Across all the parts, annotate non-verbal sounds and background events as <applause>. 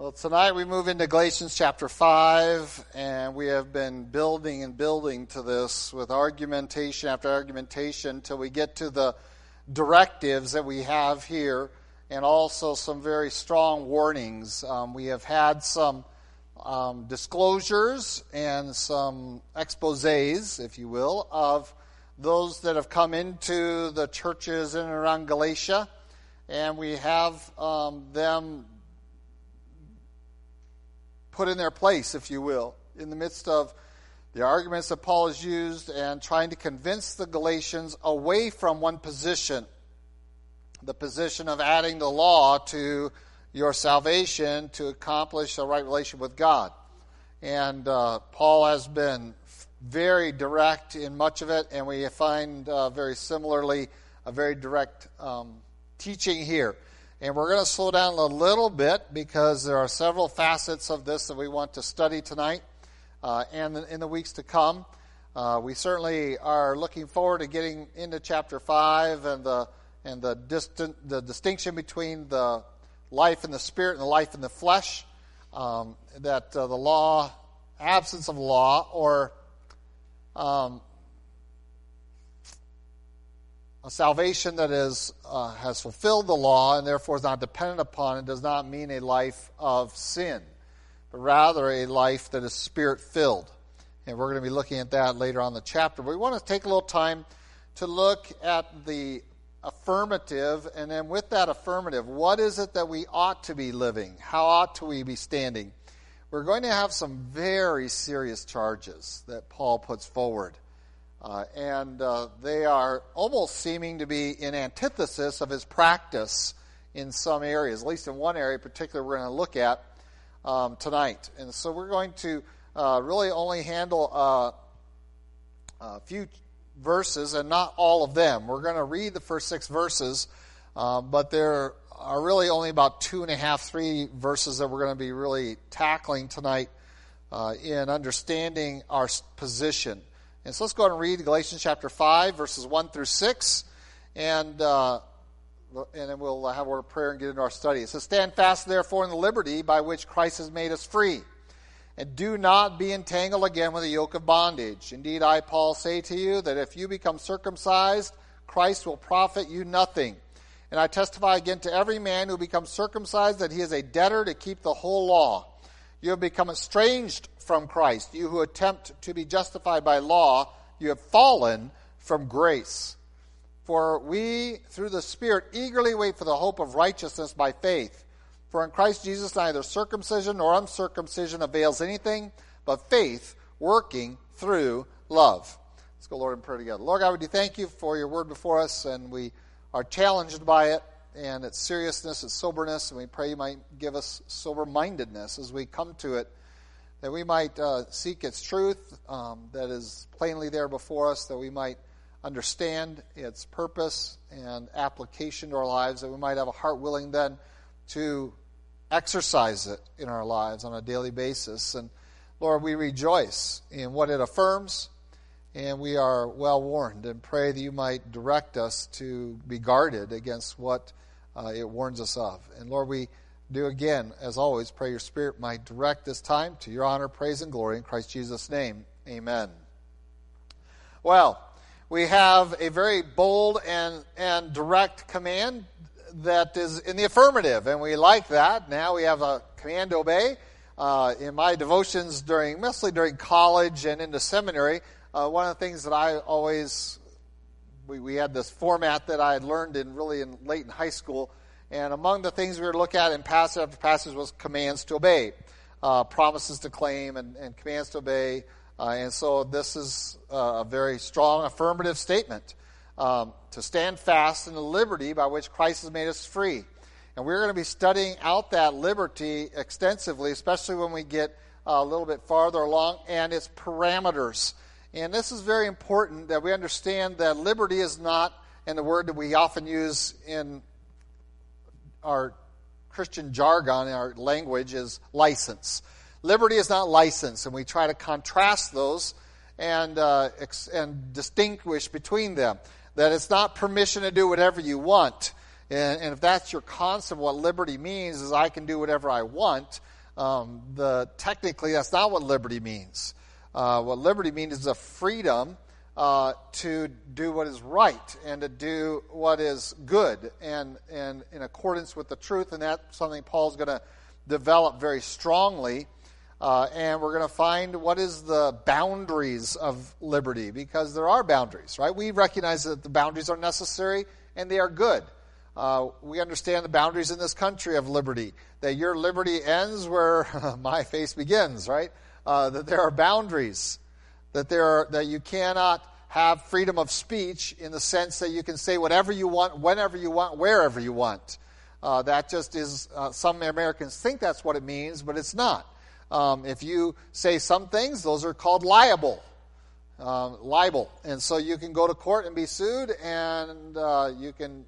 Well, tonight we move into Galatians chapter 5, and we have been building and building to this with argumentation after argumentation until we get to the directives that we have here and also some very strong warnings. Um, we have had some um, disclosures and some exposes, if you will, of those that have come into the churches in and around Galatia, and we have um, them put in their place, if you will, in the midst of the arguments that Paul has used and trying to convince the Galatians away from one position the position of adding the law to your salvation to accomplish a right relation with God. And uh, Paul has been very direct in much of it, and we find uh, very similarly a very direct um, teaching here. And we're going to slow down a little bit because there are several facets of this that we want to study tonight uh, and in the weeks to come. Uh, we certainly are looking forward to getting into chapter 5 and the, and the, distant, the distinction between the life in the spirit and the life in the flesh. Um, that uh, the law, absence of law, or um, a salvation that is, uh, has fulfilled the law and therefore is not dependent upon it does not mean a life of sin, but rather a life that is spirit filled. And we're going to be looking at that later on in the chapter. But we want to take a little time to look at the affirmative, and then with that affirmative, what is it that we ought to be living? How ought to we be standing? We're going to have some very serious charges that Paul puts forward. Uh, and uh, they are almost seeming to be in antithesis of his practice in some areas, at least in one area in particular we're going to look at um, tonight. And so we're going to uh, really only handle uh, a few verses and not all of them. We're going to read the first six verses, uh, but there are really only about two and a half, three verses that we're going to be really tackling tonight uh, in understanding our position. And so let's go ahead and read Galatians chapter 5, verses 1 through 6, and, uh, and then we'll have a word of prayer and get into our study. Says, Stand fast, therefore, in the liberty by which Christ has made us free, and do not be entangled again with the yoke of bondage. Indeed, I, Paul, say to you that if you become circumcised, Christ will profit you nothing. And I testify again to every man who becomes circumcised that he is a debtor to keep the whole law. You have become estranged from Christ. You who attempt to be justified by law, you have fallen from grace. For we, through the Spirit, eagerly wait for the hope of righteousness by faith. For in Christ Jesus, neither circumcision nor uncircumcision avails anything, but faith working through love. Let's go, Lord, in prayer together. Lord God, we do thank you for your word before us, and we are challenged by it and its seriousness, its soberness, and we pray you might give us sober mindedness as we come to it, that we might uh, seek its truth um, that is plainly there before us, that we might understand its purpose and application to our lives, that we might have a heart willing then to exercise it in our lives on a daily basis. And Lord, we rejoice in what it affirms and we are well warned and pray that you might direct us to be guarded against what uh, it warns us of. And Lord, we do again, as always, pray your Spirit might direct this time to your honor, praise, and glory in Christ Jesus' name. Amen. Well, we have a very bold and, and direct command that is in the affirmative, and we like that. Now we have a command to obey. Uh, in my devotions during, mostly during college and into seminary, uh, one of the things that I always we, we had this format that I had learned in really in late in high school, and among the things we were to look at in passage after passage was commands to obey, uh, promises to claim, and, and commands to obey. Uh, and so this is uh, a very strong affirmative statement um, to stand fast in the liberty by which Christ has made us free. And we're going to be studying out that liberty extensively, especially when we get a little bit farther along, and its parameters. And this is very important that we understand that liberty is not, and the word that we often use in our Christian jargon, in our language, is license. Liberty is not license, and we try to contrast those and, uh, ex- and distinguish between them. That it's not permission to do whatever you want. And, and if that's your concept, what liberty means is I can do whatever I want. Um, the technically, that's not what liberty means. Uh, what liberty means is a freedom uh, to do what is right and to do what is good and, and in accordance with the truth. And that's something Paul's going to develop very strongly. Uh, and we're going to find what is the boundaries of liberty because there are boundaries, right? We recognize that the boundaries are necessary and they are good. Uh, we understand the boundaries in this country of liberty, that your liberty ends where <laughs> my face begins, right? Uh, that there are boundaries, that, there are, that you cannot have freedom of speech in the sense that you can say whatever you want, whenever you want, wherever you want. Uh, that just is, uh, some Americans think that's what it means, but it's not. Um, if you say some things, those are called liable. Um, libel. And so you can go to court and be sued, and uh, you can,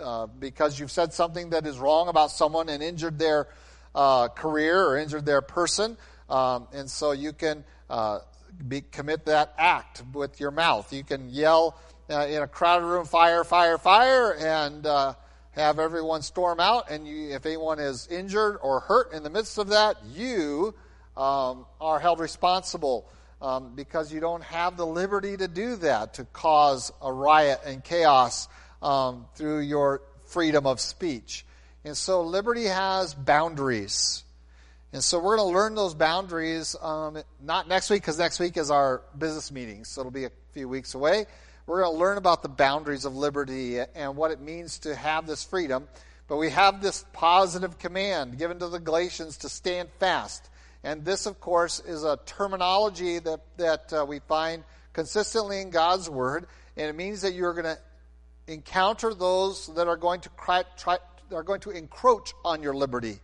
uh, because you've said something that is wrong about someone and injured their uh, career or injured their person. Um, and so you can uh, be, commit that act with your mouth. You can yell uh, in a crowded room, fire, fire, fire, and uh, have everyone storm out, and you, if anyone is injured or hurt in the midst of that, you um, are held responsible um, because you don't have the liberty to do that, to cause a riot and chaos um, through your freedom of speech. And so liberty has boundaries. And so we're going to learn those boundaries, um, not next week, because next week is our business meeting, so it'll be a few weeks away. We're going to learn about the boundaries of liberty and what it means to have this freedom. But we have this positive command given to the Galatians to stand fast. And this, of course, is a terminology that, that uh, we find consistently in God's Word. And it means that you're going to encounter those that are going to try, try, are going to encroach on your liberty.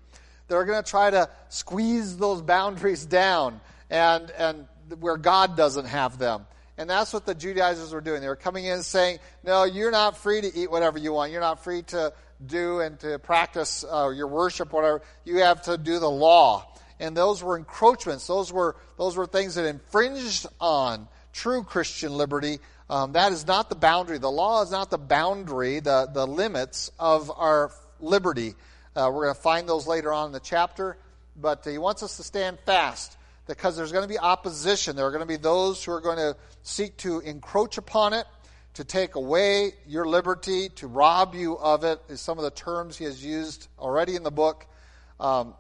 They're going to try to squeeze those boundaries down and, and where God doesn't have them. And that's what the Judaizers were doing. They were coming in saying, no, you're not free to eat whatever you want. You're not free to do and to practice uh, your worship, whatever. You have to do the law. And those were encroachments. Those were, those were things that infringed on true Christian liberty. Um, that is not the boundary. The law is not the boundary, the, the limits of our liberty. Uh, we're going to find those later on in the chapter. But he wants us to stand fast because there's going to be opposition. There are going to be those who are going to seek to encroach upon it, to take away your liberty, to rob you of it, is some of the terms he has used already in the book. Um,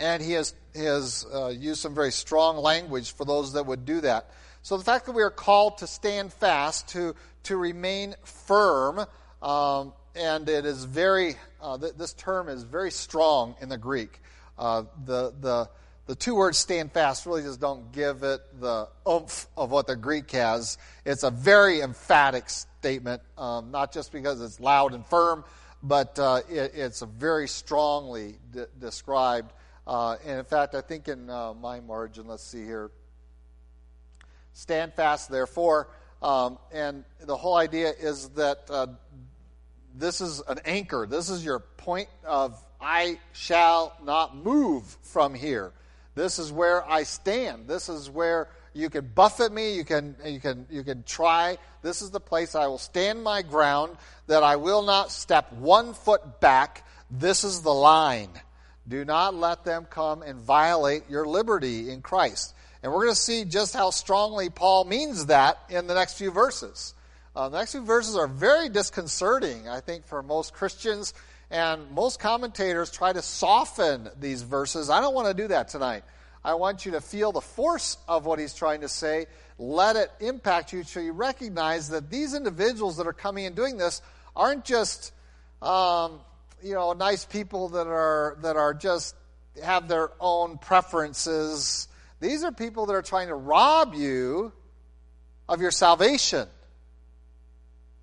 and he has, he has uh, used some very strong language for those that would do that. So the fact that we are called to stand fast, to, to remain firm, um, and it is very, uh, th- this term is very strong in the Greek. Uh, the, the, the two words stand fast really just don't give it the oomph of what the Greek has. It's a very emphatic statement, um, not just because it's loud and firm, but uh, it, it's very strongly de- described. Uh, and in fact, I think in uh, my margin, let's see here, stand fast, therefore. Um, and the whole idea is that uh, this is an anchor. This is your point of I shall not move from here. This is where I stand. This is where you can buffet me, you can, you can, you can try. This is the place I will stand my ground, that I will not step one foot back. This is the line. Do not let them come and violate your liberty in Christ. And we're going to see just how strongly Paul means that in the next few verses. Uh, the next few verses are very disconcerting, I think, for most Christians and most commentators try to soften these verses. I don't want to do that tonight. I want you to feel the force of what he's trying to say. Let it impact you so you recognize that these individuals that are coming and doing this aren't just, um, you know, nice people that are that are just have their own preferences. These are people that are trying to rob you of your salvation.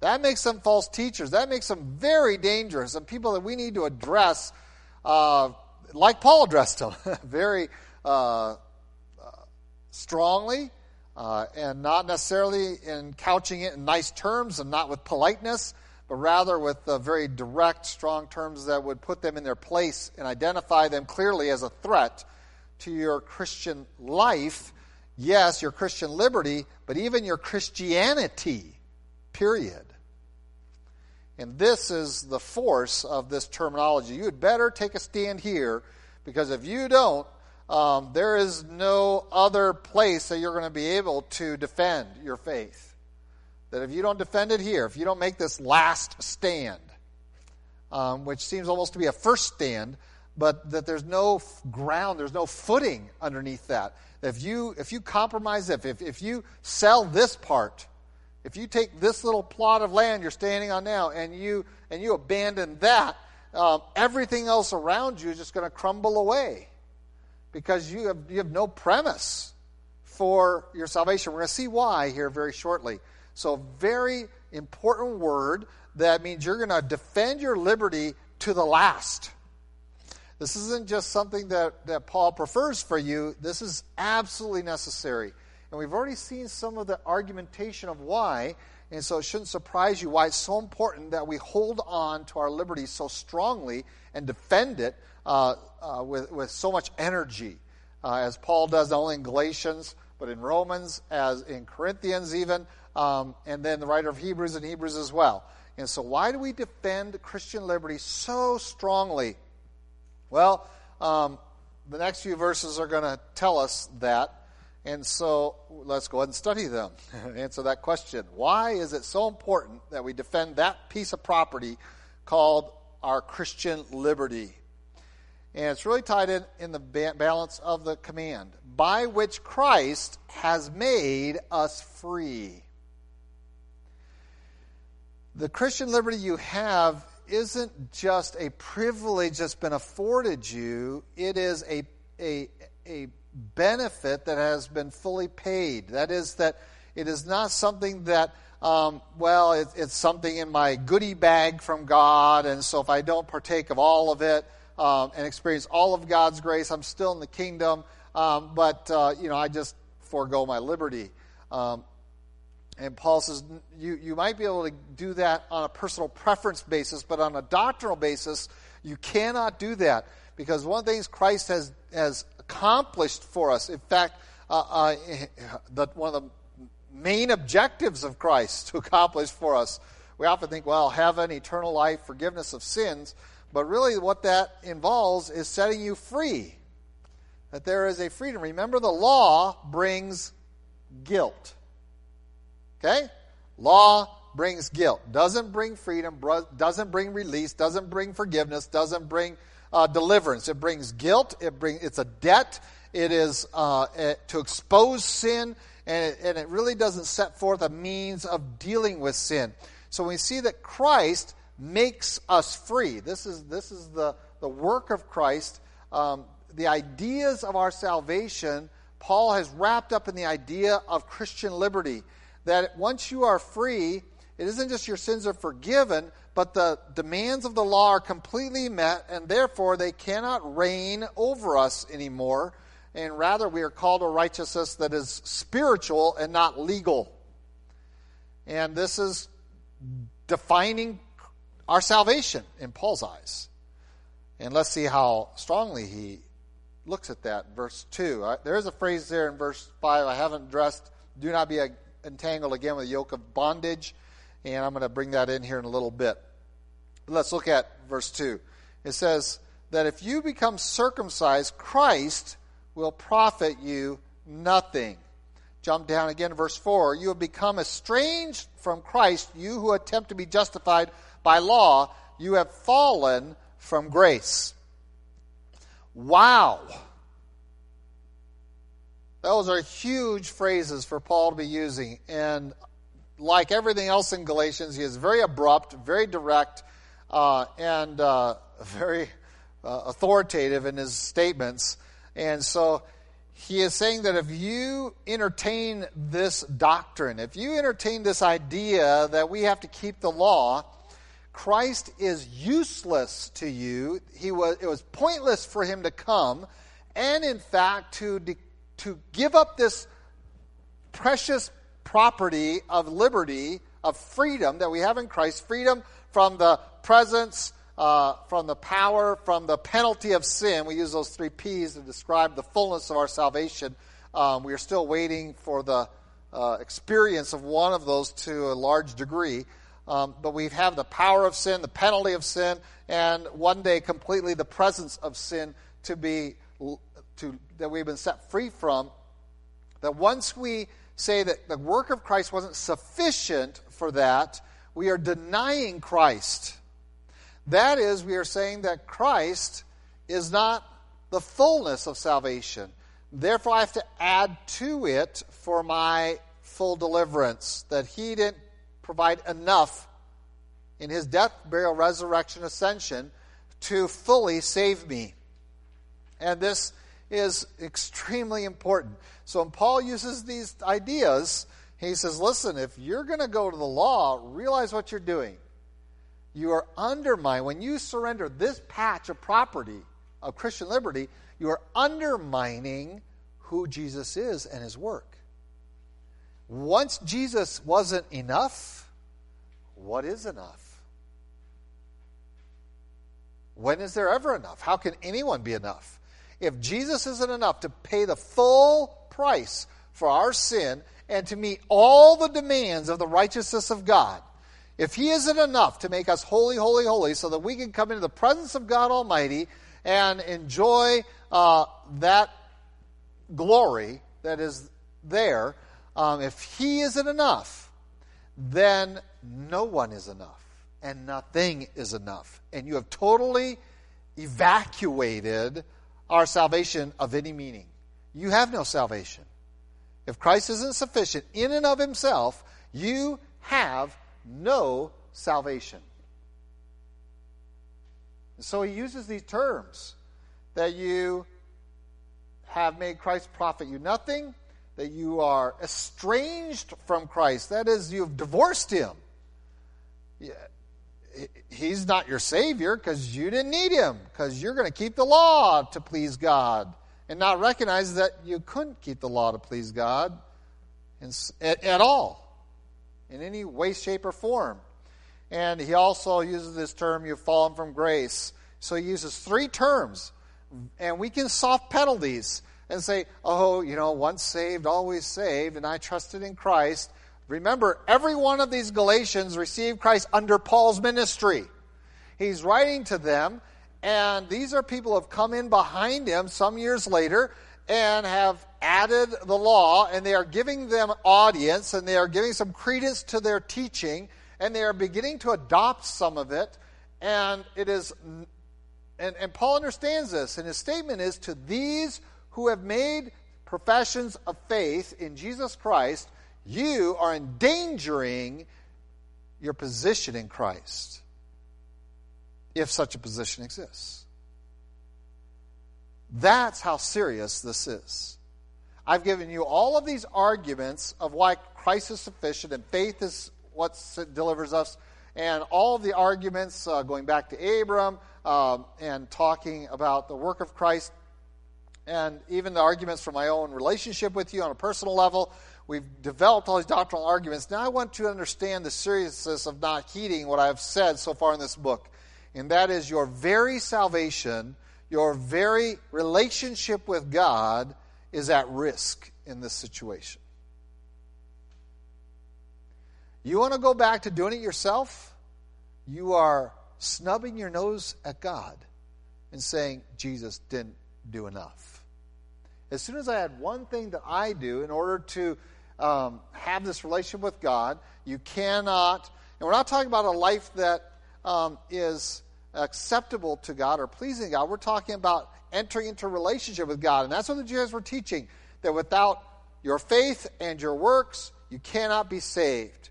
That makes them false teachers. That makes them very dangerous and people that we need to address, uh, like Paul addressed them, <laughs> very uh, uh, strongly uh, and not necessarily in couching it in nice terms and not with politeness, but rather with very direct, strong terms that would put them in their place and identify them clearly as a threat to your Christian life. Yes, your Christian liberty, but even your Christianity, period. And this is the force of this terminology. You had better take a stand here because if you don't, um, there is no other place that you're going to be able to defend your faith. That if you don't defend it here, if you don't make this last stand, um, which seems almost to be a first stand, but that there's no ground, there's no footing underneath that. If you if you compromise, if if, if you sell this part, if you take this little plot of land you're standing on now and you and you abandon that, um, everything else around you is just going to crumble away because you have you have no premise for your salvation. We're going to see why here very shortly. So, very important word that means you're going to defend your liberty to the last. This isn't just something that, that Paul prefers for you, this is absolutely necessary. And we've already seen some of the argumentation of why, and so it shouldn't surprise you why it's so important that we hold on to our liberty so strongly and defend it uh, uh, with, with so much energy, uh, as Paul does not only in Galatians, but in Romans, as in Corinthians even, um, and then the writer of Hebrews and Hebrews as well. And so, why do we defend Christian liberty so strongly? Well, um, the next few verses are going to tell us that. And so let's go ahead and study them. <laughs> Answer that question. Why is it so important that we defend that piece of property called our Christian liberty? And it's really tied in in the balance of the command by which Christ has made us free. The Christian liberty you have isn't just a privilege that's been afforded you, it is a, a, a benefit that has been fully paid. That is, that it is not something that, um, well, it, it's something in my goodie bag from God, and so if I don't partake of all of it um, and experience all of God's grace, I'm still in the kingdom, um, but, uh, you know, I just forego my liberty. Um, and Paul says you, you might be able to do that on a personal preference basis, but on a doctrinal basis, you cannot do that because one of the things Christ has, has accomplished for us. In fact, uh, uh, the, one of the main objectives of Christ to accomplish for us. We often think, well, heaven, eternal life, forgiveness of sins. But really, what that involves is setting you free. That there is a freedom. Remember, the law brings guilt. Okay? Law brings guilt. Doesn't bring freedom, doesn't bring release, doesn't bring forgiveness, doesn't bring uh, deliverance. It brings guilt. It bring, it's a debt. It is uh, it, to expose sin, and it, and it really doesn't set forth a means of dealing with sin. So we see that Christ makes us free. This is, this is the, the work of Christ. Um, the ideas of our salvation, Paul has wrapped up in the idea of Christian liberty. That once you are free, it isn't just your sins are forgiven, but the demands of the law are completely met, and therefore they cannot reign over us anymore. And rather, we are called to righteousness that is spiritual and not legal. And this is defining our salvation in Paul's eyes. And let's see how strongly he looks at that. Verse 2. There is a phrase there in verse 5 I haven't addressed. Do not be entangled again with the yoke of bondage and I'm going to bring that in here in a little bit. Let's look at verse 2. It says that if you become circumcised, Christ will profit you nothing. Jump down again to verse 4. You have become estranged from Christ, you who attempt to be justified by law. You have fallen from grace. Wow. Those are huge phrases for Paul to be using. And like everything else in Galatians, he is very abrupt, very direct, uh, and uh, <laughs> very uh, authoritative in his statements. And so he is saying that if you entertain this doctrine, if you entertain this idea that we have to keep the law, Christ is useless to you. He was, it was pointless for him to come, and in fact, to, to give up this precious property of liberty, of freedom that we have in Christ, freedom from the presence, uh, from the power, from the penalty of sin. We use those three P's to describe the fullness of our salvation. Um, we are still waiting for the uh, experience of one of those to a large degree. Um, but we have the power of sin, the penalty of sin, and one day completely the presence of sin to be to that we've been set free from. That once we say that the work of Christ wasn't sufficient for that, we are denying Christ. That is, we are saying that Christ is not the fullness of salvation. Therefore, I have to add to it for my full deliverance, that He didn't provide enough in His death, burial, resurrection, ascension to fully save me. And this is extremely important. So when Paul uses these ideas, he says, listen, if you're going to go to the law, realize what you're doing. You are undermining, when you surrender this patch of property of Christian liberty, you are undermining who Jesus is and his work. Once Jesus wasn't enough, what is enough? When is there ever enough? How can anyone be enough? If Jesus isn't enough to pay the full price for our sin and to meet all the demands of the righteousness of God, if He isn't enough to make us holy, holy, holy, so that we can come into the presence of God Almighty and enjoy uh, that glory that is there, um, if He isn't enough, then no one is enough and nothing is enough. And you have totally evacuated our salvation of any meaning. You have no salvation. If Christ isn't sufficient in and of himself, you have no salvation. so he uses these terms that you have made Christ profit you nothing, that you are estranged from Christ. That is, you've divorced him. He's not your Savior because you didn't need him, because you're going to keep the law to please God and not recognize that you couldn't keep the law to please God at, at all, in any way, shape, or form. And he also uses this term, you've fallen from grace. So he uses three terms, and we can soft penalties and say, oh, you know, once saved, always saved, and I trusted in Christ. Remember, every one of these Galatians received Christ under Paul's ministry. He's writing to them, and these are people who have come in behind him some years later and have added the law, and they are giving them audience, and they are giving some credence to their teaching, and they are beginning to adopt some of it. And it is, and, and Paul understands this, and his statement is to these who have made professions of faith in Jesus Christ, you are endangering your position in Christ, if such a position exists. That's how serious this is. I've given you all of these arguments of why Christ is sufficient and faith is what delivers us, and all the arguments uh, going back to Abram um, and talking about the work of Christ, and even the arguments from my own relationship with you on a personal level. We've developed all these doctrinal arguments. Now I want you to understand the seriousness of not heeding what I've said so far in this book. And that is your very salvation, your very relationship with God is at risk in this situation. You want to go back to doing it yourself? You are snubbing your nose at God and saying, Jesus didn't do enough. As soon as I had one thing that I do in order to um, have this relationship with God. You cannot, and we're not talking about a life that um, is acceptable to God or pleasing God. We're talking about entering into relationship with God. And that's what the Jews were teaching that without your faith and your works, you cannot be saved.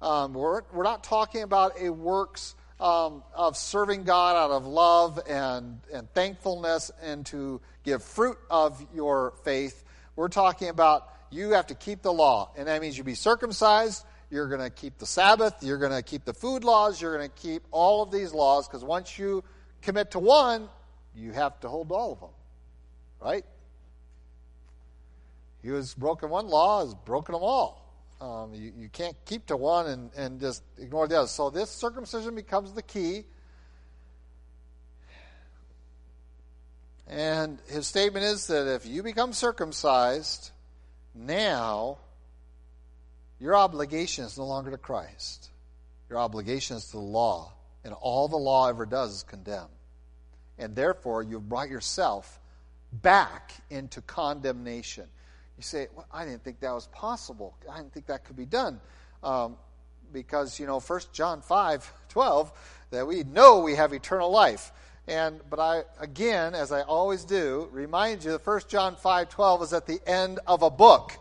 Um, we're, we're not talking about a works um, of serving God out of love and, and thankfulness and to give fruit of your faith. We're talking about you have to keep the law. And that means you be circumcised, you're going to keep the Sabbath, you're going to keep the food laws, you're going to keep all of these laws, because once you commit to one, you have to hold all of them. Right? He has broken one law, has broken them all. Um, you, you can't keep to one and, and just ignore the other. So this circumcision becomes the key. And his statement is that if you become circumcised, now, your obligation is no longer to Christ. your obligation is to the law, and all the law ever does is condemn. And therefore, you've brought yourself back into condemnation. You say, well, I didn't think that was possible. I didn't think that could be done. Um, because, you know, 1 John 5 12, that we know we have eternal life. And but I again, as I always do, remind you that 1 John 5 12 is at the end of a book.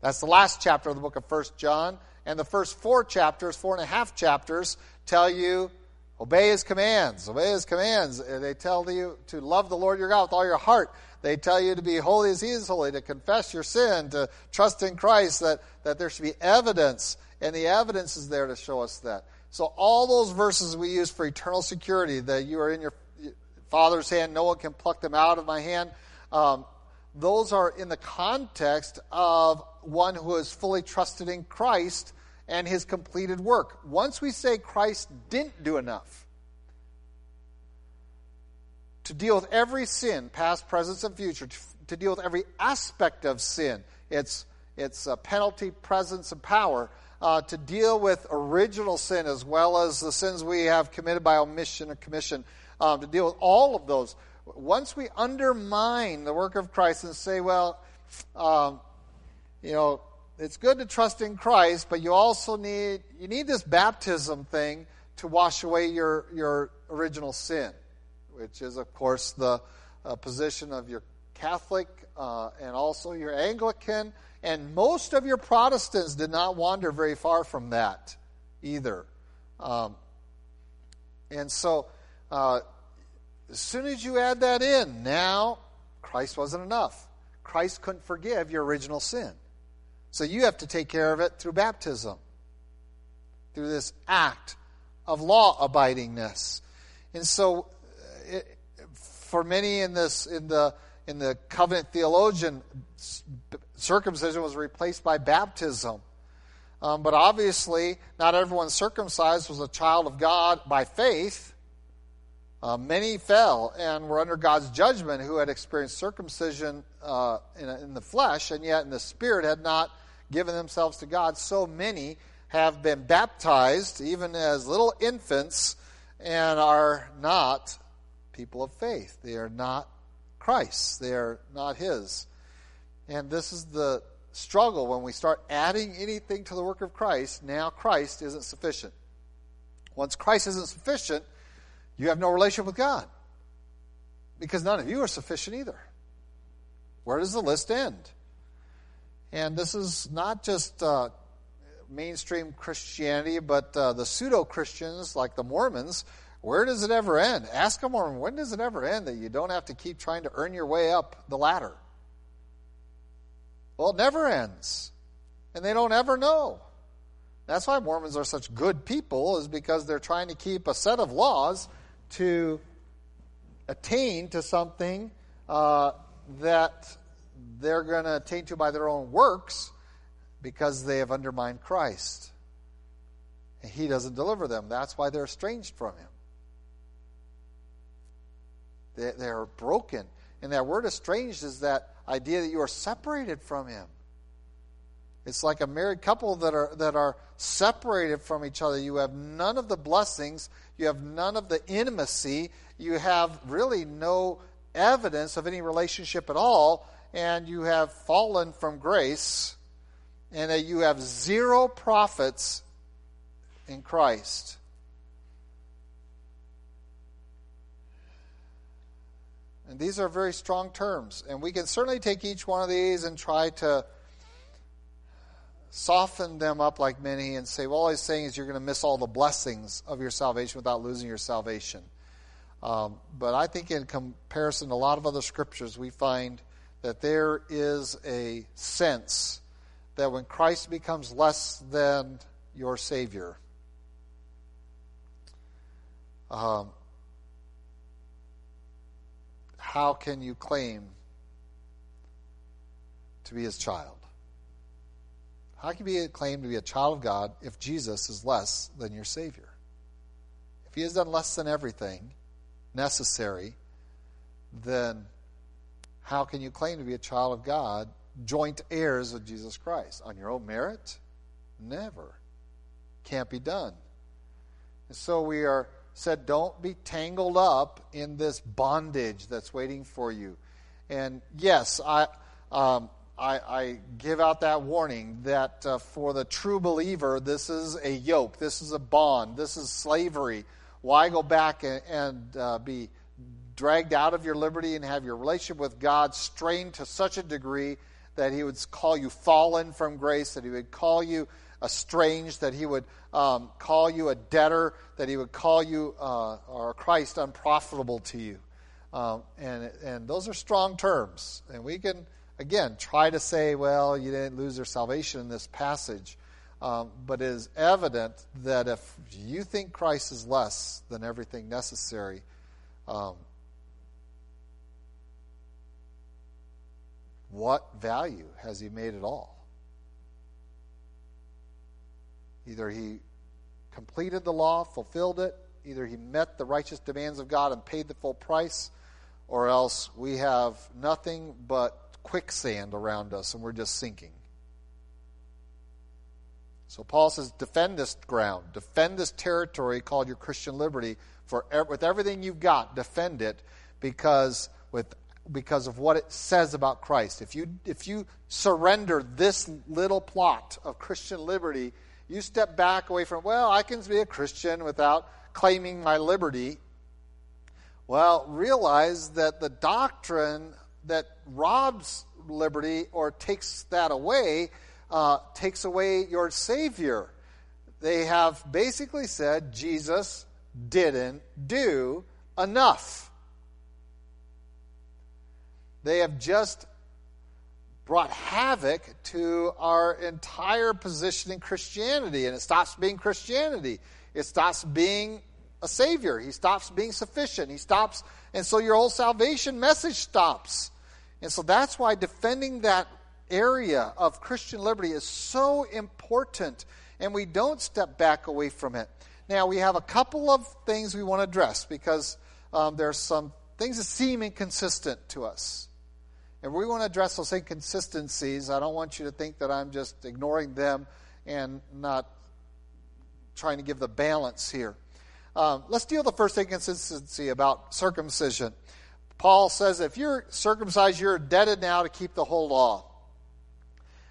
That's the last chapter of the book of 1 John. And the first four chapters, four and a half chapters, tell you obey his commands. Obey his commands. Uh, they tell you to love the Lord your God with all your heart. They tell you to be holy as he is holy, to confess your sin, to trust in Christ, that, that there should be evidence. And the evidence is there to show us that. So all those verses we use for eternal security, that you are in your Father's hand, no one can pluck them out of my hand, um, those are in the context of one who is fully trusted in Christ and his completed work. Once we say Christ didn't do enough to deal with every sin, past, present, and future, to, deal with every aspect of sin, its, its penalty, presence, and power, uh, to deal with original sin as well as the sins we have committed by omission or commission, um, to deal with all of those. Once we undermine the work of Christ and say, well, um, you know, it's good to trust in Christ, but you also need you need this baptism thing to wash away your your original sin, which is of course the uh, position of your Catholic uh, and also your Anglican and most of your Protestants did not wander very far from that either. Um, and so, uh, as soon as you add that in, now Christ wasn't enough. Christ couldn't forgive your original sin. So you have to take care of it through baptism, through this act of law abidingness. And so, uh, it, for many in this in the in the covenant theologian, circumcision was replaced by baptism. Um, but obviously, not everyone circumcised was a child of God by faith. Uh, many fell and were under God's judgment who had experienced circumcision uh, in, in the flesh and yet in the spirit had not given themselves to God. So many have been baptized, even as little infants, and are not people of faith. They are not Christ. They are not His. And this is the struggle when we start adding anything to the work of Christ. Now Christ isn't sufficient. Once Christ isn't sufficient, you have no relationship with God. Because none of you are sufficient either. Where does the list end? And this is not just uh, mainstream Christianity, but uh, the pseudo Christians like the Mormons where does it ever end? Ask a Mormon, when does it ever end that you don't have to keep trying to earn your way up the ladder? Well, it never ends. And they don't ever know. That's why Mormons are such good people, is because they're trying to keep a set of laws to attain to something uh, that they're going to attain to by their own works because they have undermined Christ. And he doesn't deliver them. That's why they're estranged from him. They, they are broken. And that word estranged is that idea that you are separated from Him. It's like a married couple that are that are separated from each other. You have none of the blessings, you have none of the intimacy, you have really no evidence of any relationship at all, and you have fallen from grace, and that you have zero profits in Christ. And these are very strong terms. And we can certainly take each one of these and try to soften them up like many and say, well, all he's saying is you're going to miss all the blessings of your salvation without losing your salvation. Um, but I think in comparison to a lot of other scriptures, we find that there is a sense that when Christ becomes less than your Savior, um, how can you claim to be his child? How can you claim to be a child of God if Jesus is less than your Savior? If he has done less than everything necessary, then how can you claim to be a child of God, joint heirs with Jesus Christ? On your own merit? Never. Can't be done. And so we are said, don't be tangled up in this bondage that's waiting for you. And yes, I, um, I, I, give out that warning that uh, for the true believer, this is a yoke, this is a bond, this is slavery. Why go back and, and uh, be dragged out of your liberty and have your relationship with God strained to such a degree that He would call you fallen from grace, that He would call you estranged, that He would um, call you a debtor, that He would call you uh, or Christ unprofitable to you. Um, and, and those are strong terms. And we can, again, try to say, well, you didn't lose your salvation in this passage. Um, but it is evident that if you think Christ is less than everything necessary, um, what value has he made at all? Either he completed the law, fulfilled it, either he met the righteous demands of God and paid the full price, or else we have nothing but quicksand around us and we're just sinking. So Paul says, defend this ground, defend this territory called your Christian liberty. For with everything you've got, defend it, because with because of what it says about Christ. If you if you surrender this little plot of Christian liberty, you step back away from, well, I can be a Christian without claiming my liberty. Well, realize that the doctrine that robs liberty or takes that away uh, takes away your Savior. They have basically said Jesus didn't do enough. They have just brought havoc to our entire position in Christianity, and it stops being Christianity. It stops being a Savior. He stops being sufficient. He stops, and so your whole salvation message stops. And so that's why defending that area of Christian liberty is so important, and we don't step back away from it. Now, we have a couple of things we want to address because um, are some things that seem inconsistent to us. And we want to address those inconsistencies. I don't want you to think that I'm just ignoring them and not trying to give the balance here. Um, let's deal with the first inconsistency about circumcision. Paul says if you're circumcised, you're indebted now to keep the whole law.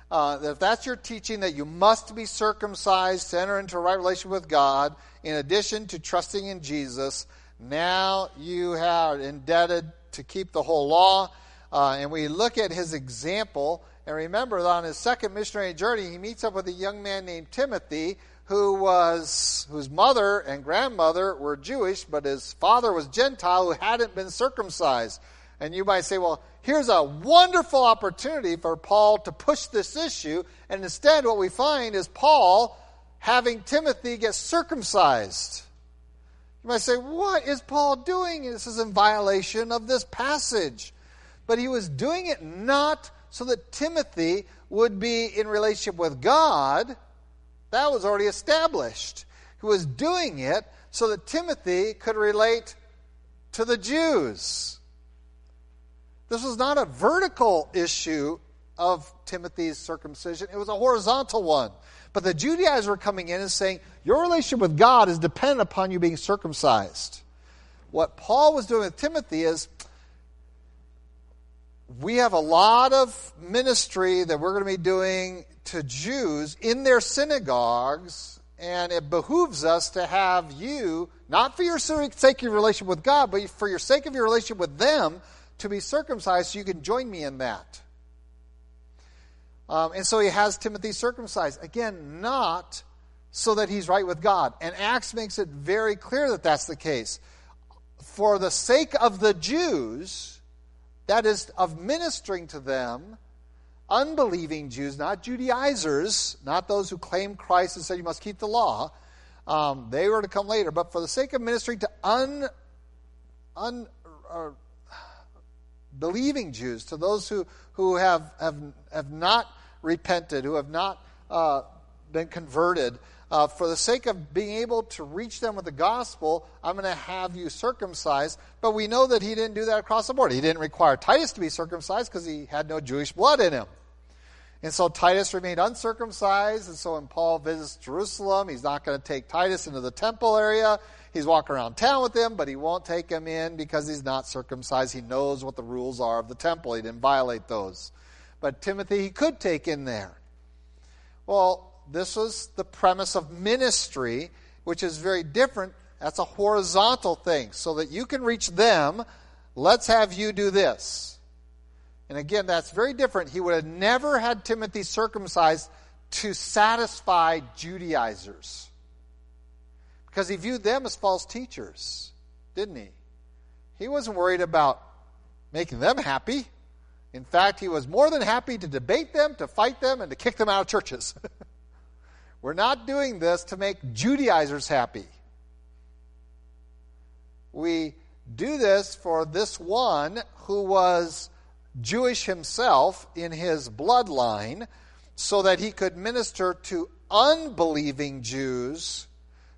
Uh, if that's your teaching that you must be circumcised to enter into a right relationship with God, in addition to trusting in Jesus, now you are indebted to keep the whole law. Uh, and we look at his example, and remember that on his second missionary journey, he meets up with a young man named Timothy, who was whose mother and grandmother were Jewish, but his father was Gentile who hadn't been circumcised. And you might say, well, here's a wonderful opportunity for Paul to push this issue, and instead, what we find is Paul having Timothy get circumcised. You might say, what is Paul doing? This is in violation of this passage but he was doing it not so that Timothy would be in relationship with God. That was already established. He was doing it so that Timothy could relate to the Jews. This was not a vertical issue of Timothy's circumcision, it was a horizontal one. But the Judaizers were coming in and saying, Your relationship with God is dependent upon you being circumcised. What Paul was doing with Timothy is we have a lot of ministry that we're going to be doing to Jews in their synagogues, and it behooves us to have you, not for your sake of your relationship with God, but for your sake of your relationship with them, to be circumcised so you can join me in that. Um, and so he has Timothy circumcised. Again, not so that he's right with God. And Acts makes it very clear that that's the case. For the sake of the Jews, that is, of ministering to them, unbelieving Jews, not Judaizers, not those who claim Christ and said you must keep the law. Um, they were to come later. But for the sake of ministering to un, un, uh, believing Jews, to those who, who have, have, have not repented, who have not uh, been converted, uh, for the sake of being able to reach them with the gospel, I'm going to have you circumcised. But we know that he didn't do that across the board. He didn't require Titus to be circumcised because he had no Jewish blood in him. And so Titus remained uncircumcised. And so when Paul visits Jerusalem, he's not going to take Titus into the temple area. He's walking around town with him, but he won't take him in because he's not circumcised. He knows what the rules are of the temple. He didn't violate those. But Timothy, he could take in there. Well, this was the premise of ministry, which is very different. That's a horizontal thing. So that you can reach them, let's have you do this. And again, that's very different. He would have never had Timothy circumcised to satisfy Judaizers. Because he viewed them as false teachers, didn't he? He wasn't worried about making them happy. In fact, he was more than happy to debate them, to fight them, and to kick them out of churches. <laughs> We're not doing this to make Judaizers happy. We do this for this one who was Jewish himself in his bloodline so that he could minister to unbelieving Jews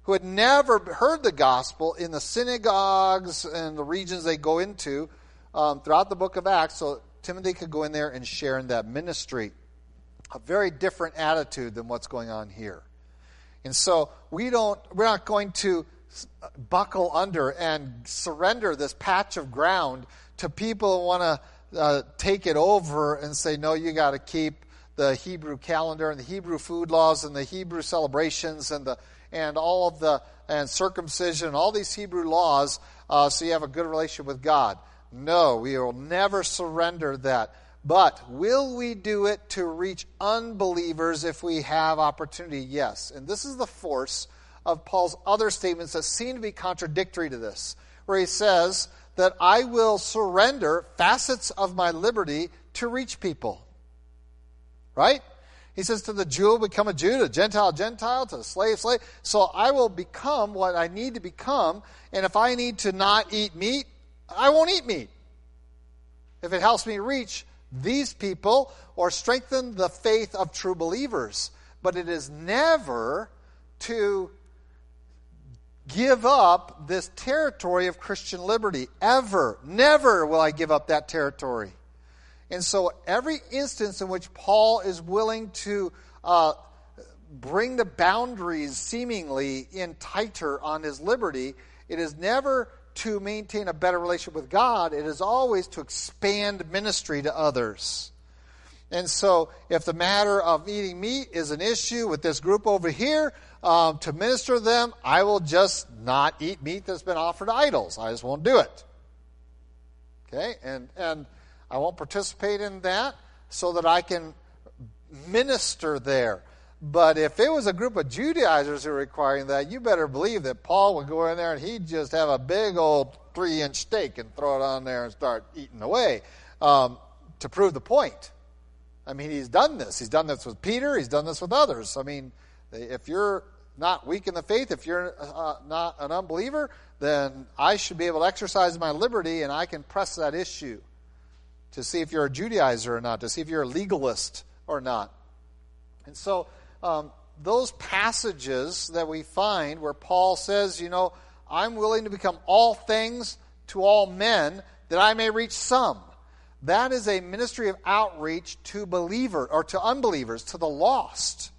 who had never heard the gospel in the synagogues and the regions they go into um, throughout the book of Acts so Timothy could go in there and share in that ministry. A very different attitude than what's going on here. And so we don't, we're not going to buckle under and surrender this patch of ground to people who want to uh, take it over and say, no, you got to keep the Hebrew calendar and the Hebrew food laws and the Hebrew celebrations and the and all of the and circumcision and all these Hebrew laws, uh, so you have a good relationship with God. No, we will never surrender that. But will we do it to reach unbelievers if we have opportunity? Yes. And this is the force of Paul's other statements that seem to be contradictory to this, where he says that I will surrender facets of my liberty to reach people. Right? He says to the Jew, become a Jew, to Gentile, Gentile, to slave, slave. So I will become what I need to become. And if I need to not eat meat, I won't eat meat. If it helps me reach these people or strengthen the faith of true believers. But it is never to give up this territory of Christian liberty. Ever. Never will I give up that territory. And so, every instance in which Paul is willing to uh, bring the boundaries seemingly in tighter on his liberty, it is never to maintain a better relationship with God, it is always to expand ministry to others. And so, if the matter of eating meat is an issue with this group over here, um, to minister to them, I will just not eat meat that's been offered to idols. I just won't do it. Okay? And, and I won't participate in that so that I can minister there. But if it was a group of Judaizers who were requiring that, you better believe that Paul would go in there and he'd just have a big old three inch steak and throw it on there and start eating away um, to prove the point. I mean, he's done this. He's done this with Peter, he's done this with others. I mean, if you're not weak in the faith, if you're uh, not an unbeliever, then I should be able to exercise my liberty and I can press that issue to see if you're a Judaizer or not, to see if you're a legalist or not. And so, um, those passages that we find where Paul says, you know, I'm willing to become all things to all men that I may reach some. That is a ministry of outreach to believer or to unbelievers, to the lost.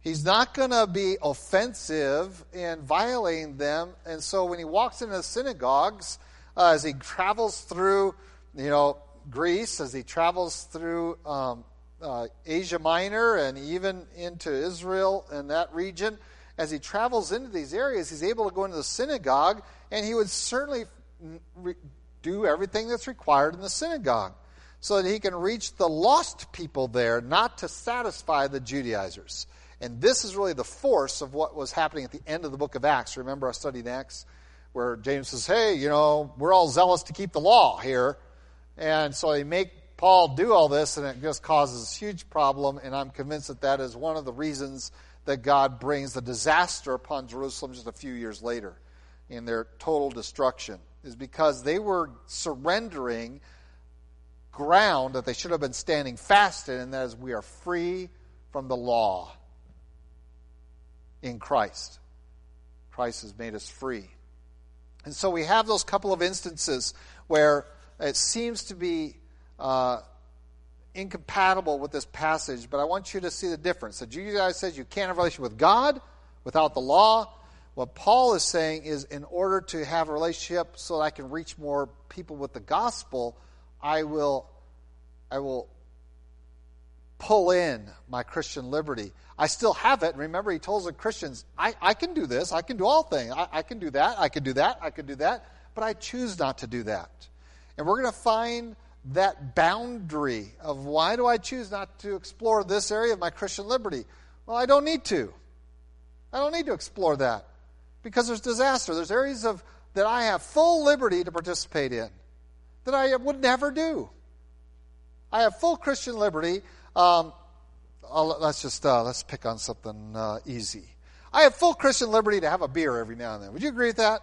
He's not going to be offensive in violating them. And so when he walks into the synagogues, uh, as he travels through, you know, Greece, as he travels through um, uh, Asia Minor and even into Israel and that region, as he travels into these areas, he's able to go into the synagogue, and he would certainly re- do everything that's required in the synagogue so that he can reach the lost people there, not to satisfy the Judaizers. And this is really the force of what was happening at the end of the book of Acts. Remember, I studied Acts where James says, hey, you know, we're all zealous to keep the law here. And so they make Paul do all this, and it just causes a huge problem. And I'm convinced that that is one of the reasons that God brings the disaster upon Jerusalem just a few years later in their total destruction, is because they were surrendering ground that they should have been standing fast in, and that is we are free from the law in Christ. Christ has made us free. And so we have those couple of instances where it seems to be uh, incompatible with this passage, but I want you to see the difference. So Jesus says you can't have a relationship with God without the law. What Paul is saying is in order to have a relationship so that I can reach more people with the gospel, I will I will pull in my Christian liberty. I still have it. Remember, he told the Christians, I, I can do this. I can do all things. I, I can do that. I can do that. I can do that. But I choose not to do that. And we're going to find that boundary of why do I choose not to explore this area of my Christian liberty? Well, I don't need to. I don't need to explore that because there's disaster. There's areas of that I have full liberty to participate in that I would never do. I have full Christian liberty. Um, let's just uh, let's pick on something uh, easy. I have full Christian liberty to have a beer every now and then. Would you agree with that?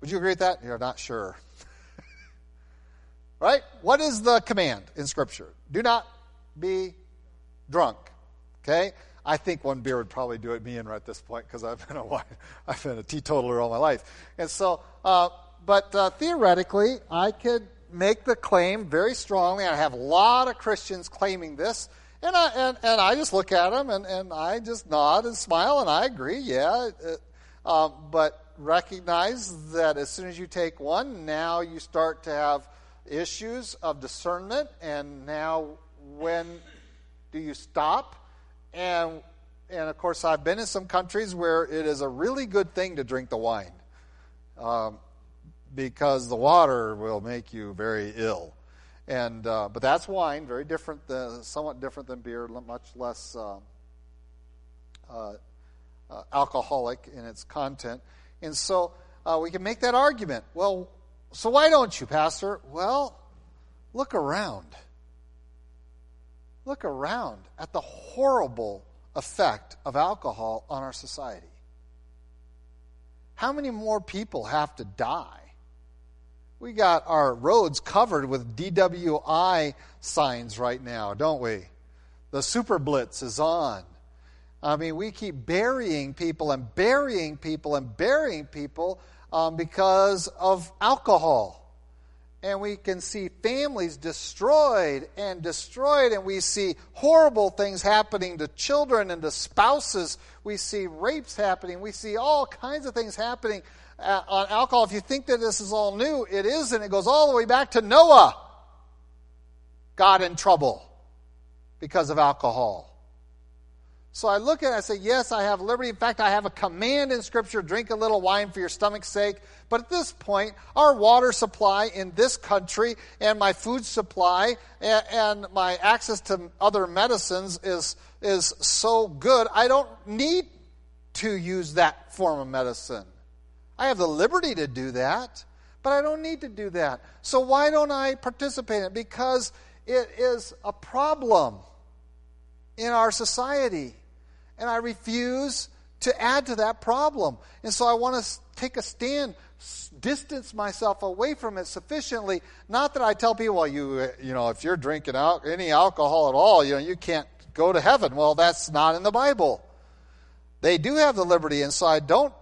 Would you agree with that? You're not sure. <laughs> right? What is the command in Scripture? Do not be drunk. Okay? I think one beer would probably do it me in right at this point because I've been a <laughs> I've been a teetotaler all my life, and so. Uh, but uh, theoretically, I could make the claim very strongly. I have a lot of Christians claiming this. And I, and, and I just look at them and, and I just nod and smile and I agree, yeah. Uh, but recognize that as soon as you take one, now you start to have issues of discernment. And now, when do you stop? And, and of course, I've been in some countries where it is a really good thing to drink the wine. Um, because the water will make you very ill. And uh, but that's wine, very different, than, somewhat different than beer, much less uh, uh, uh, alcoholic in its content. And so uh, we can make that argument. Well, so why don't you, Pastor? Well, look around. Look around at the horrible effect of alcohol on our society. How many more people have to die we got our roads covered with DWI signs right now, don't we? The super blitz is on. I mean, we keep burying people and burying people and burying people um, because of alcohol. And we can see families destroyed and destroyed, and we see horrible things happening to children and to spouses. We see rapes happening. We see all kinds of things happening uh, on alcohol, if you think that this is all new, it isn't. It goes all the way back to Noah. Got in trouble because of alcohol. So I look at it and I say, yes, I have liberty. In fact, I have a command in Scripture drink a little wine for your stomach's sake. But at this point, our water supply in this country and my food supply and, my access to other medicines is, is so good, I don't need to use that form of medicine. I have the liberty to do that, but I don't need to do that. So why don't I participate in it? Because it is a problem in our society. And I refuse to add to that problem. And so I want to take a stand, distance myself away from it sufficiently. Not that I tell people, well, you, uh, you know, if you're drinking al- any alcohol at all, you know, you can't go to heaven. Well, that's not in the Bible. They do have the liberty, and so I don't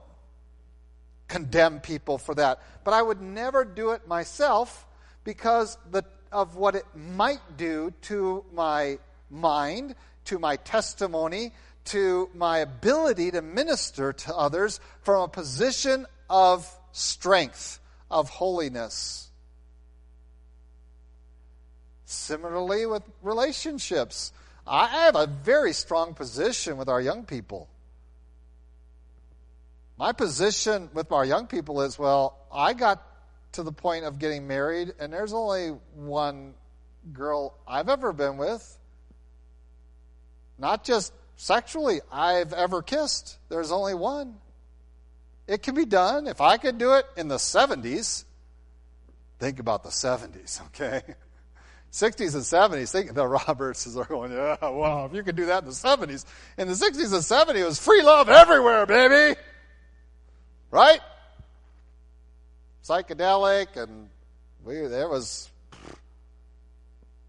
condemn people for that. But I would never do it myself because the, of what it might do to my mind, to my testimony, to my ability to minister to others from a position of strength, of holiness. Similarly, with relationships, I have a very strong position with our young people. My position with our young people is well, I got to the point of getting married, and there's only one girl I've ever been with. Not just sexually, I've ever kissed. There's only one. It can be done. If I could do it in the 70s, think about the 70s, <laughs> okay? 60s and 70s, think the <laughs> Roberts are going, yeah, wow, if you could do that in the 70s. In the 60s and 70s, it was free love everywhere, baby right? Psychedelic, and we there was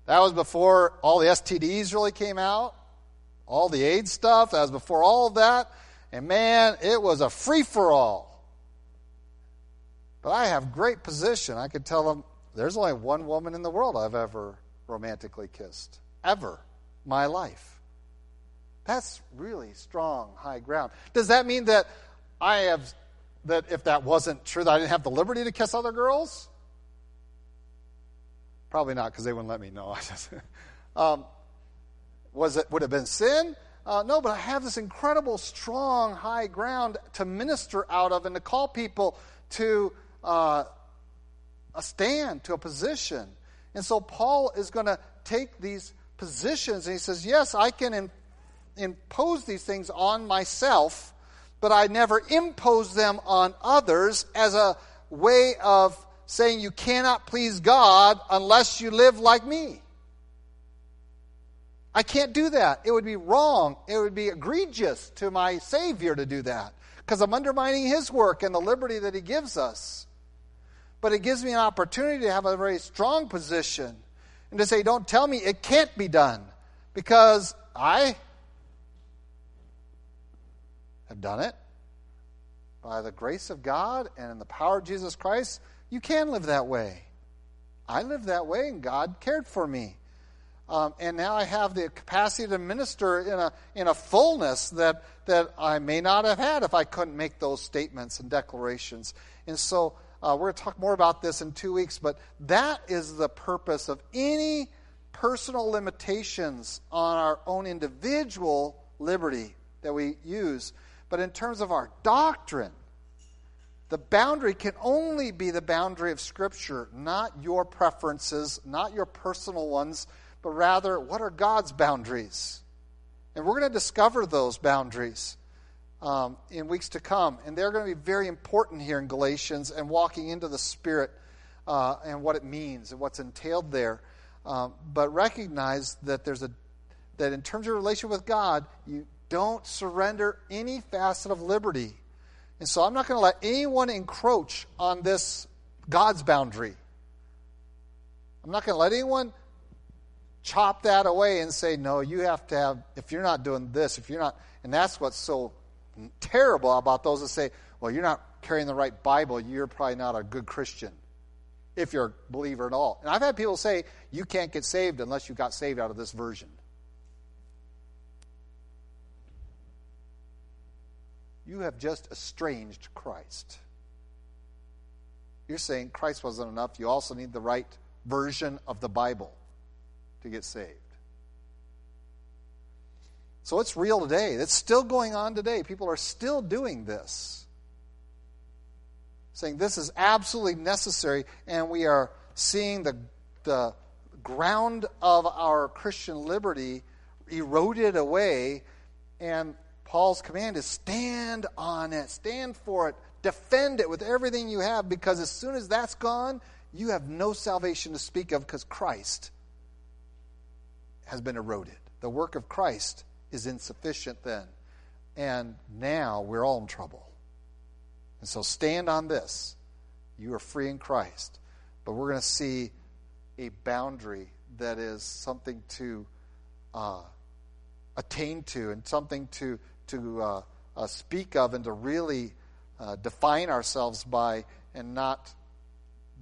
that was before all the STDs really came out, all the AIDS stuff. That was before all of that, and man, it was a free for all. But I have great position. I could tell them there's only one woman in the world I've ever romantically kissed. Ever. My life. That's really strong, high ground. Does that mean that I have, that if that wasn't true, that I didn't have the liberty to kiss other girls? Probably not, because they wouldn't let me know. <laughs> um, was it, would have been sin? Uh, no, but I have this incredible, strong, high ground to minister out of and to call people to uh, a stand, to a position. And so Paul is going to take these positions and he says, Yes, I can in, impose these things on myself, but I never impose them on others as a way of saying you cannot please God unless you live like me. I can't do that. It would be wrong. It would be egregious to my Savior to do that because I'm undermining His work and the liberty that He gives us. But it gives me an opportunity to have a very strong position and to say, don't tell me it can't be done because I have done it. By the grace of God and in the power of Jesus Christ, you can live that way. I lived that way and God cared for me. Um, and now I have the capacity to minister in a, in a fullness that, that I may not have had if I couldn't make those statements and declarations. And so uh, we're going to talk more about this in two weeks, but that is the purpose of any personal limitations on our own individual liberty that we use. But in terms of our doctrine, the boundary can only be the boundary of Scripture, not your preferences, not your personal ones, but rather, what are God's boundaries? And we're going to discover those boundaries um, in weeks to come. And they're going to be very important here in Galatians and walking into the Spirit uh, and what it means and what's entailed there. Um, but recognize that there's a that in terms of your relation with God, you don't surrender any facet of liberty. And so I'm not going to let anyone encroach on this God's boundary. I'm not going to let anyone chop that away and say, no, you have to have, if you're not doing this, if you're not, and that's what's so terrible about those that say, well, you're not carrying the right Bible, you're probably not a good Christian, if you're a believer at all. And I've had people say, you can't get saved unless you got saved out of this version. You have just estranged Christ. You're saying Christ wasn't enough, you also need the right version of the Bible to get saved. So it's real today. It's still going on today. People are still doing this. Saying this is absolutely necessary, and we are seeing the, the ground of our Christian liberty eroded away. And Paul's command is stand on it, stand for it, defend it with everything you have, because as soon as that's gone, you have no salvation to speak of because Christ has been eroded. The work of Christ is insufficient then. And now we're all in trouble. And so stand on this. You are free in Christ. But we're going to see a boundary that is something to uh, attain to and something to, to uh, uh, speak of and to really uh, define ourselves by and not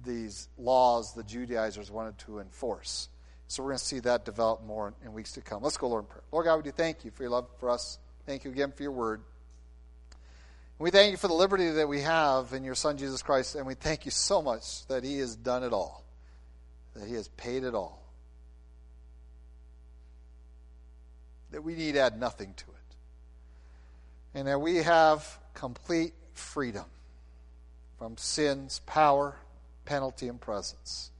these laws the Judaizers wanted to enforce. So we're going to see that develop more in, weeks to come. Let's go, Lord, in prayer. Lord God, we do thank you for your love for us. Thank you again for your word. We thank you for the liberty that we have in your Son, Jesus Christ. And we thank you so much that he has done it all, that he has paid it all, that we need add nothing to it, and that we have complete freedom from sin's power, penalty, and presence.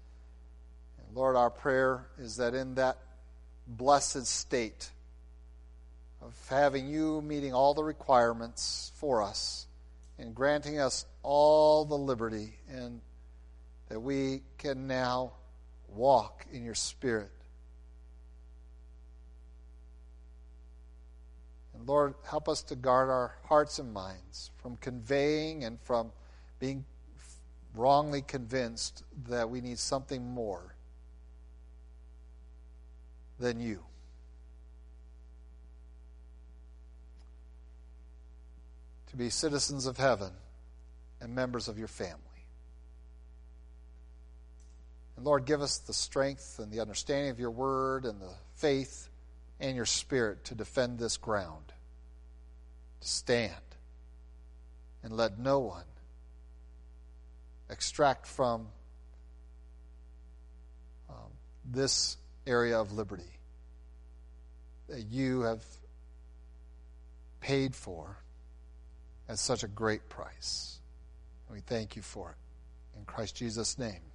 Lord, our prayer is that in that blessed state of having you meeting all the requirements for us and granting us all the liberty, and that we can now walk in your Spirit. And Lord, help us to guard our hearts and minds from conveying and from being wrongly convinced that we need something more than you. To be citizens of heaven and members of your family. And Lord, give us the strength and the understanding of your word and the faith and your spirit to defend this ground, to stand, and let no one extract from um, this area of liberty that you have paid for at such a great price. And we thank you for it. In Christ Jesus' name.